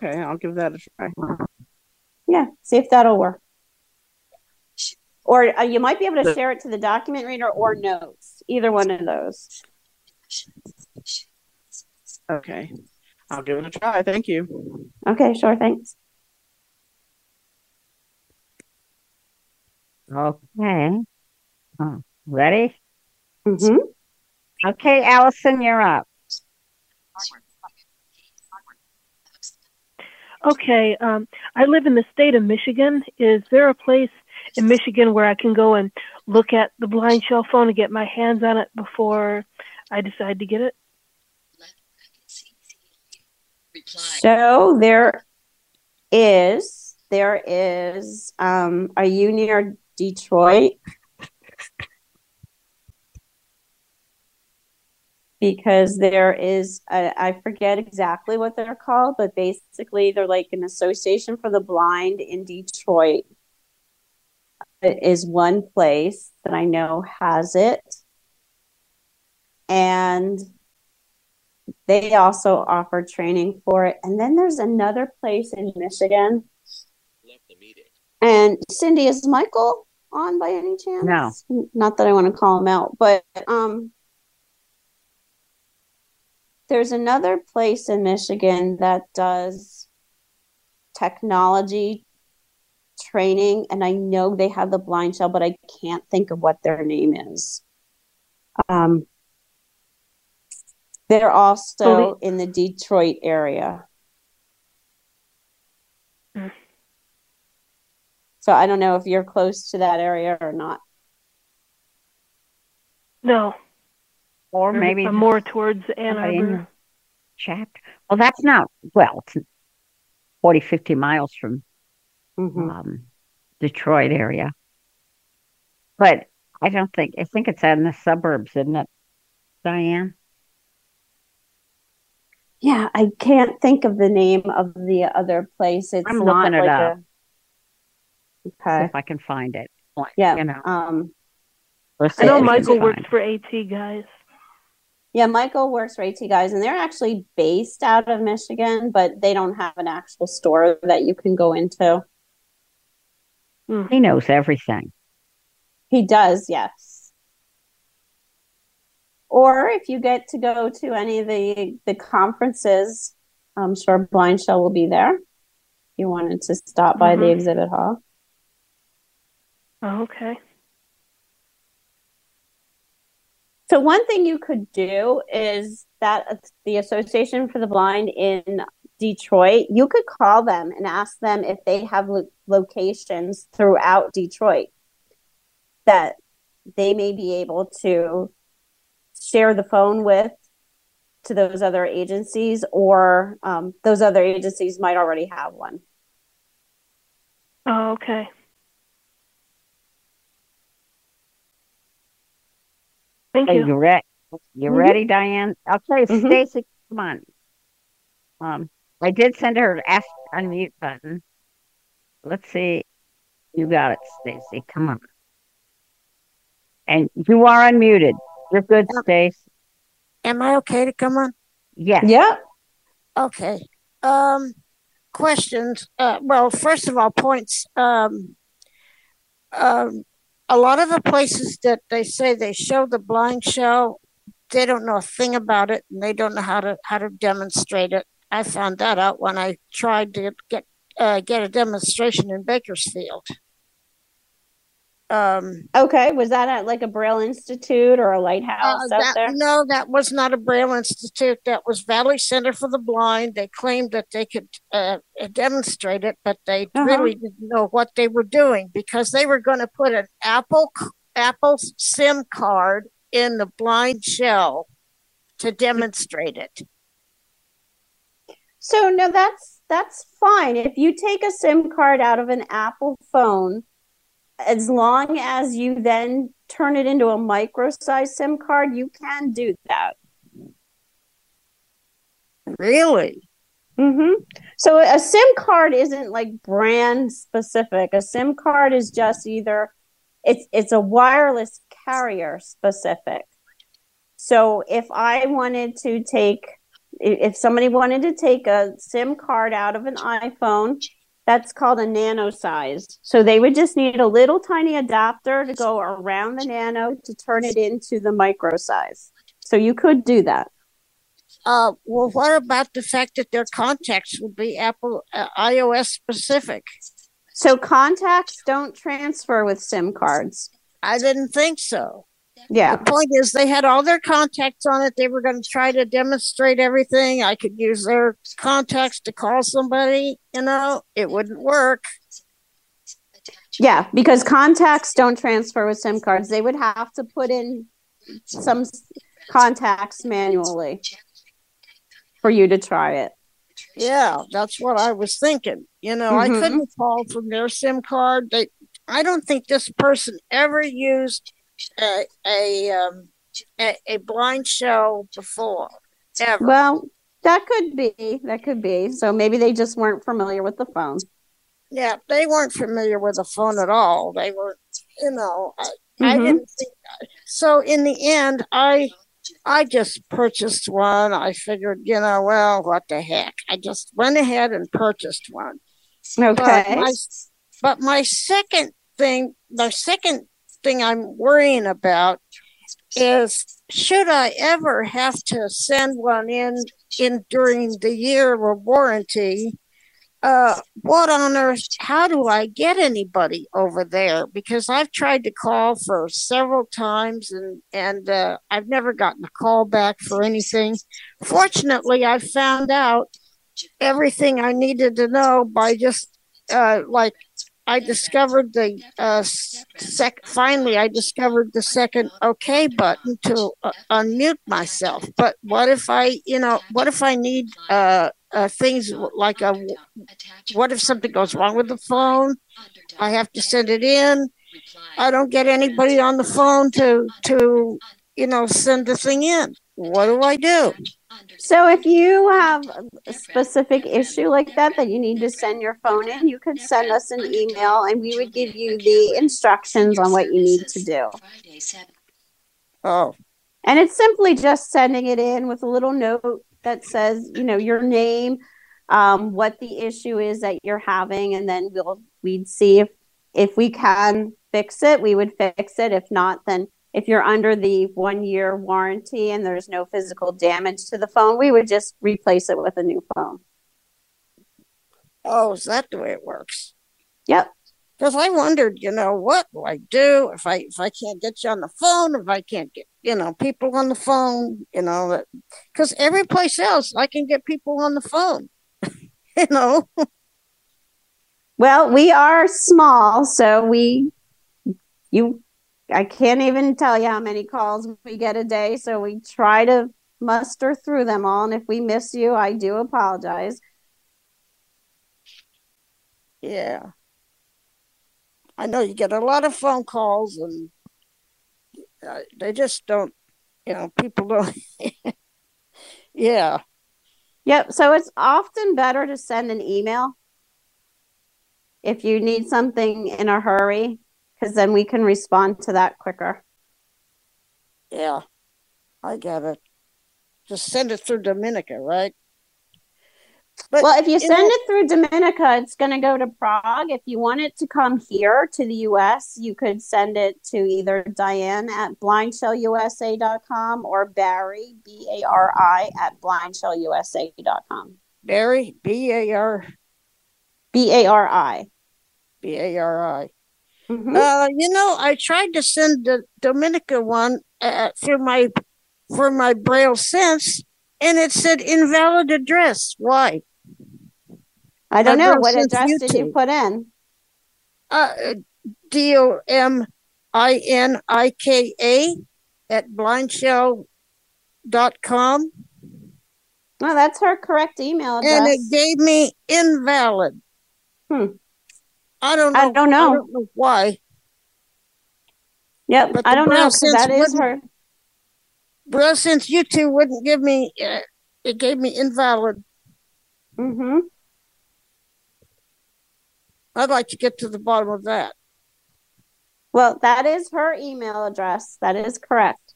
Okay, I'll give that a try. Yeah, see if that'll work. Or uh, you might be able to share it to the document reader or notes, either one of those. Okay, I'll give it a try. Thank you. Okay, sure, thanks. Okay. Oh, ready? Mm-hmm. Okay, Allison, you're up. Okay, um, I live in the state of Michigan. Is there a place in Michigan where I can go and look at the blind shell phone and get my hands on it before I decide to get it? So there is, there is, um, are you near Detroit? Because there is, I I forget exactly what they're called, but basically they're like an association for the blind in Detroit. It is one place that I know has it. And they also offer training for it. And then there's another place in Michigan. And Cindy, is Michael on by any chance? No. Not that I want to call him out, but um, there's another place in Michigan that does technology training, and I know they have the blind shell, but I can't think of what their name is. Um, they're also in the Detroit area. So I don't know if you're close to that area or not. No. Or Or maybe I'm more towards Ann Arbor. your chat. Well, that's not, well, it's 40, 50 miles from Mm-hmm. um, Detroit area. But I don't think, I think it's in the suburbs, isn't it, Diane? Yeah, I can't think of the name of the other place. It's I'm not looking it like up. a. Okay. if I can find it. Like, Yeah. You know, Um. I know if we can Michael works for AT guys. Yeah, Michael works for AT Guys, and they're actually based out of Michigan, but they don't have an actual store that you can go into. He knows everything. He does, yes. Or if you get to go to any of the the conferences, I'm sure Blind Shell will be there. If you wanted to stop by the Mhm. exhibit hall. Oh, okay. So one thing you could do is that the Association for the Blind in Detroit, you could call them and ask them if they have lo- locations throughout Detroit that they may be able to share the phone with to those other agencies, or um, those other agencies might already have one. Oh, okay. Thank Hey, you. you ready? You Mhm. ready, Diane? Okay, Mhm. Stacy, come on. Um, I did send her an ask unmute button. Let's see. You got it, Stacy. Come on. And you are unmuted. You're good, Stace. Am I okay to come on? Yeah. Yeah. Okay. Um, questions. Uh, well, first of all, points. Um, um, a lot of the places that they say they show the blind shell, they don't know a thing about it, and they don't know how to how to demonstrate it. I found that out when I tried to get uh, get a demonstration in Bakersfield. Um, Okay, was that at like a Braille Institute or a lighthouse Uh, that, there? No, that was not a Braille Institute. That was Valley Center for the Blind. They claimed that they could uh, demonstrate it, but they Uh-huh. really didn't know what they were doing because they were going to put an Apple Apple SIM card in the blind shell to demonstrate it. So no, that's that's fine. If you take a SIM card out of an Apple phone, as long as you then turn it into a micro size SIM card, you can do that. Really? Mm-hmm. So a SIM card isn't like brand specific. A SIM card is just either it's it's a wireless carrier specific. So if I wanted to take if somebody wanted to take a SIM card out of an iPhone, that's called a nano size. So they would just need a little tiny adapter to go around the nano to turn it into the micro size. So you could do that. Uh, well, what about the fact that their contacts would be Apple uh, iOS specific? So contacts don't transfer with SIM cards. I didn't think so. Yeah. The point is, they had all their contacts on it. They were going to try to demonstrate everything. I could use their contacts to call somebody. You know, it wouldn't work. Yeah, because contacts don't transfer with SIM cards. They would have to put in some contacts manually for you to try it. Yeah, that's what I was thinking. You know, I Mhm. couldn't call from their SIM card. They, I don't think this person ever used a a um, a, a blind shell before, ever. Well, that could be. That could be. So maybe they just weren't familiar with the phone. Yeah, they weren't familiar with the phone at all. They were, you know, I, I Mhm. didn't think. So in the end, I I just purchased one. I figured, you know, well, what the heck? I just went ahead and purchased one. But Okay. my, but my second thing, the second thing I'm worrying about is should I ever have to send one in in during the year of warranty? Uh, what on earth? How do I get anybody over there? Because I've tried to call for several times and and uh, I've never gotten a call back for anything. Fortunately, I found out everything I needed to know by just uh, like I discovered the uh, sec. Finally, I discovered the second OK button to uh, unmute myself. But what if I, you know, what if I need uh, uh, things like a, what if something goes wrong with the phone? I have to send it in. I don't get anybody on the phone to to, you know, send the thing in. What do I do? So if you have a specific issue like that that you need to send your phone in, you could send us an email and we would give you the instructions on what you need to do. Oh. And it's simply just sending it in with a little note that says, you know, your name, um, what the issue is that you're having, and then we'll we'd see if if we can fix it, we would fix it. If not, then if you're under the one year warranty and there's no physical damage to the phone, we would just replace it with a new phone. Oh, is that the way it works? Yep. Because I wondered, you know, what do I do if I if I can't get you on the phone, if I can't get you know people on the phone, you know, because every place else I can get people on the phone, (laughs) you know. Well, we are small, so we you I can't even tell you how many calls we get a day. So we try to muster through them all. And if we miss you, I do apologize. Yeah. I know you get a lot of phone calls and uh, they just don't, you know, people don't. (laughs) yeah. Yep. So it's often better to send an email if you need something in a hurry because then we can respond to that quicker. Yeah, I get it. Just send it through Dominika, right? But well, if you send it through Dominika, it's going to go to Prague. If you want it to come here to the US, you could send it to either Diane at blindshellusa.com or Bari, B A R I, at blindshellusa.com. Bari, B A R B A R I. B A R I. Mm-hmm. Uh, you know, I tried to send the Dominika one uh, through my for my Braille Sense, and it said invalid address. Why? I don't know. What address YouTube. did you put in? Uh, D O M I N I K A at blindshell.com. No, that's her correct email address. And it gave me invalid. Hmm. I don't know. I don't know, I don't know why. Yep, I don't know that is her. Well, since you two wouldn't give me, uh, it gave me invalid. Mm-hmm. I'd like to get to the bottom of that. Well, that is her email address. That is correct.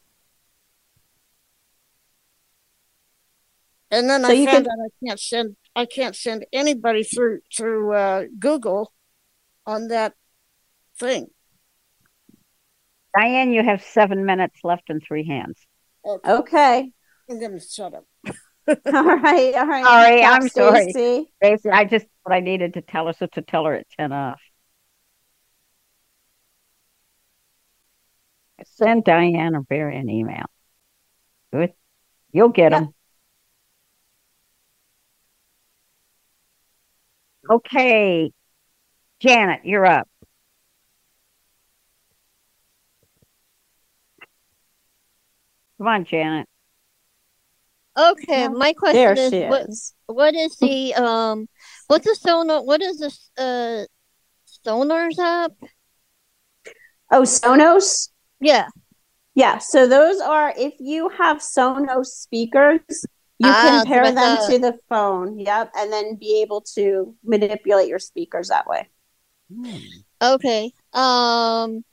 And then so I found can... out I can't send I can't send anybody through through uh, Google on that thing. Diane, you have seven minutes left and three hands. Okay. okay. I'm gonna shut up. (laughs) all right, all right. Sorry, I'm sorry. Stacey, I just what I needed to tell her, so to tell her at ten off. Send Diane or Bari an email. Good. You'll get them. Okay. Janet, you're up. Come on, Janet. Okay, my question there is, she what, is. what is the um what's the sonar what is this uh sonars app? Oh, Sonos? Yeah. Yeah. So those are if you have Sonos speakers, you Ah, can pair them that's to the phone. Yep. And then be able to manipulate your speakers that way. Okay. Um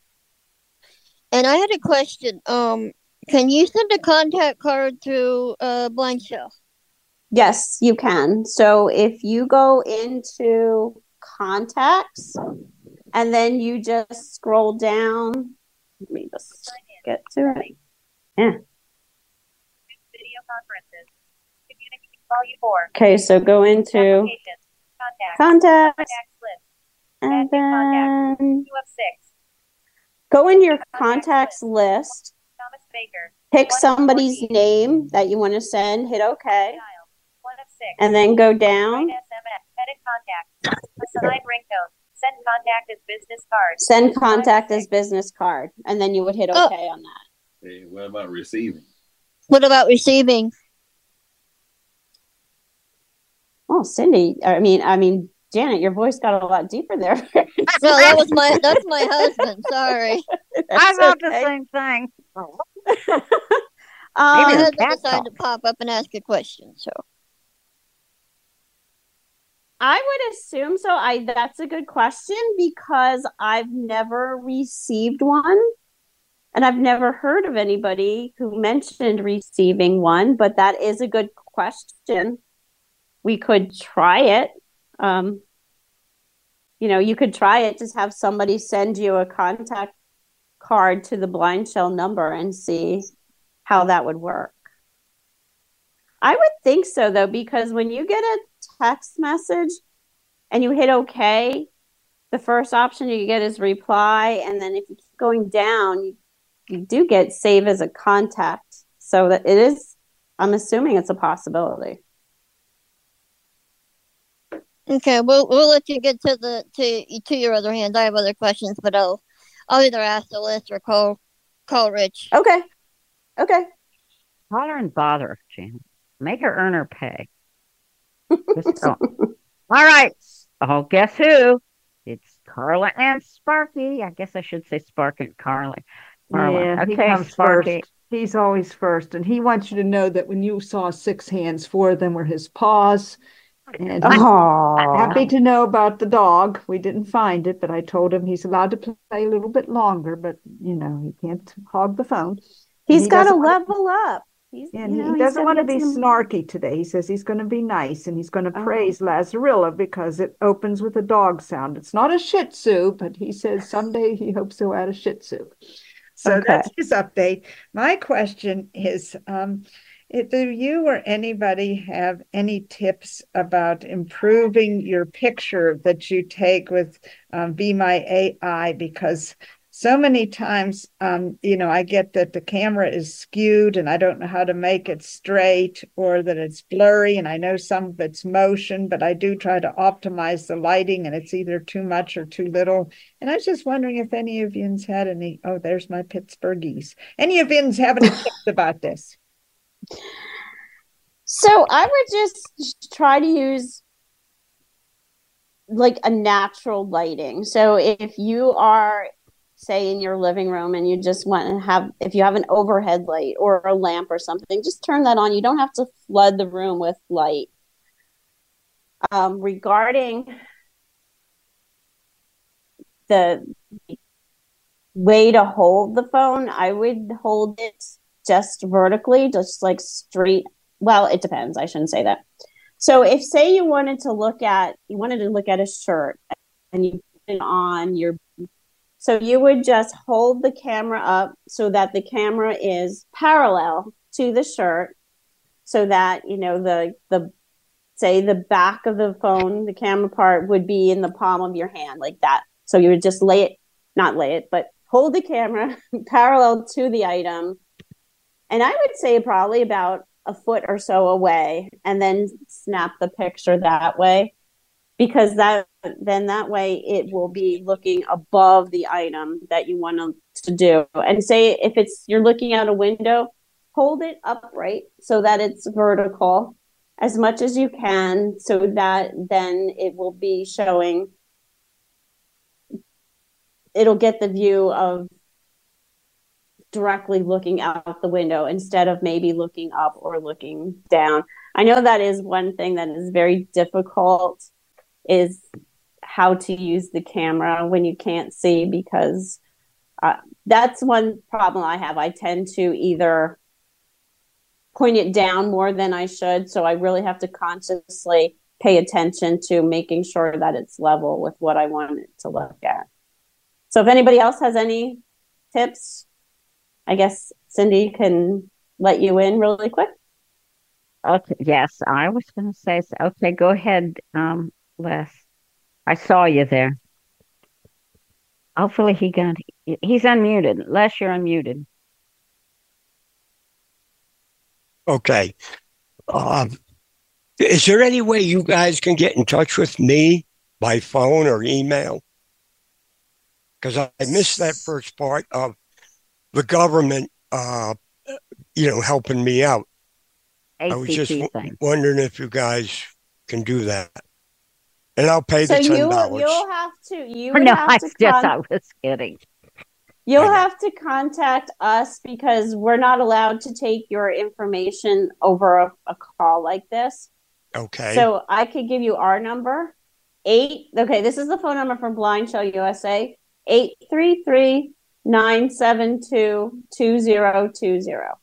and I had a question. Um can you send a contact card through uh Blind Shell? Yes, you can. So if you go into contacts and then you just scroll down, let me just get to it. Yeah. Video conferences. Communicate volume four. Okay, so go into Contacts. contacts Contacts list. And Contacts. then Two of six. go into your contacts list, Thomas Baker. pick One of somebody's 14. name that you want to send, hit OK, One of six. and then go down. Write SMS. Edit contacts. Assign ringtone. Send contact as business card. Send contact as business card, and then you would hit Oh. okay on that. Hey, what about receiving? What about receiving? Oh, Cindy, I mean, I mean, Janet, your voice got a lot deeper there. (laughs) No, that was my that's my husband. Sorry. I That's thought the same thing. (laughs) My Um, husband cat decided to pop up and ask a question. So I would assume so. I that's a good question because I've never received one. And I've never heard of anybody who mentioned receiving one, but that is a good question. We could try it. Um, you know, you could try it, just have somebody send you a contact card to the blind shell number and see how that would work. I would think so though, because when you get a text message and you hit OK, the first option you get is reply, and then if you keep going down, you, you do get save as a contact. So that it is. I'm assuming it's a possibility. Okay, we'll we'll let you get to the to to your other hand. I have other questions, but I'll I'll either ask the list or call call Rich. Okay. Okay. Call her and bother her, Janet. Make her earn her pay. (laughs) All right. Oh, guess who? It's Carla and Sparky. I guess I should say Spark and Carly. Carla. Yeah, he okay, comes Sparky. first. He's always first, and he wants you to know that when you saw six hands, four of them were his paws. And he's Aw. happy to know about the dog. We didn't find it, but I told him he's allowed to play a little bit longer, but you know, he can't hog the phone. He's he got to level up. He's, and you know, he doesn't want to be some- snarky today. He says he's going to be nice and he's going to Oh. praise Lazarillo because it opens with a dog sound. It's not a Shih Tzu, but he says someday he hopes he'll add a Shih Tzu. So Okay. that's his update. My question is, um, do you or anybody have any tips about improving your picture that you take with um, Be My AI? Because so many times, um, you know, I get that the camera is skewed and I don't know how to make it straight or that it's blurry. And I know some of it's motion, but I do try to optimize the lighting and it's either too much or too little. And I was just wondering if any of yous had any. Oh, there's my Pittsburghese. Any of yous have any (laughs) tips about this? So I would just try to use like a natural lighting. So if you are, say, in your living room and you just want to have, if you have an overhead light or a lamp or something, just turn that on. You don't have to flood the room with light. Um, regarding the way to hold the phone, I would hold it just vertically, just like straight. Well, it depends. I shouldn't say that. So if say you wanted to look at you wanted to look at a shirt and you put it on your so you would just hold the camera up so that the camera is parallel to the shirt so that you know the the say the back of the phone the camera part would be in the palm of your hand like that so you would just lay it not lay it but hold the camera (laughs) parallel to the item and i would say probably about a foot or so away and then snap the picture that way because that then that way it will be looking above the item that you want to do. And say if it's you're looking out a window hold it upright so that it's vertical as much as you can so that then it will be showing it'll get the view of directly looking out the window instead of maybe looking up or looking down. I know that is one thing that is very difficult is how to use the camera when you can't see because uh, that's one problem I have. I tend to either point it down more than I should, so I really have to consciously pay attention to making sure that it's level with what I want it to look at. So if anybody else has any tips, I guess Cindy can let you in really quick. Okay, yes, I was going to say, so. okay, go ahead, um, Les. I saw you there. Hopefully he got, he's unmuted. Les, you're unmuted. Okay. Um, is there any way you guys can get in touch with me by phone or email? because I missed that first part of the government, uh, you know, helping me out. I was just w- wondering if you guys can do that, and I'll pay So the ten you dollars. you'll have to you No, have I to just con- I was kidding. You'll have to contact us because we're not allowed to take your information over a, a call like this. Okay. So I could give you our number. Eight okay, this is the phone number from Blind Shell USA. 833 972 2020.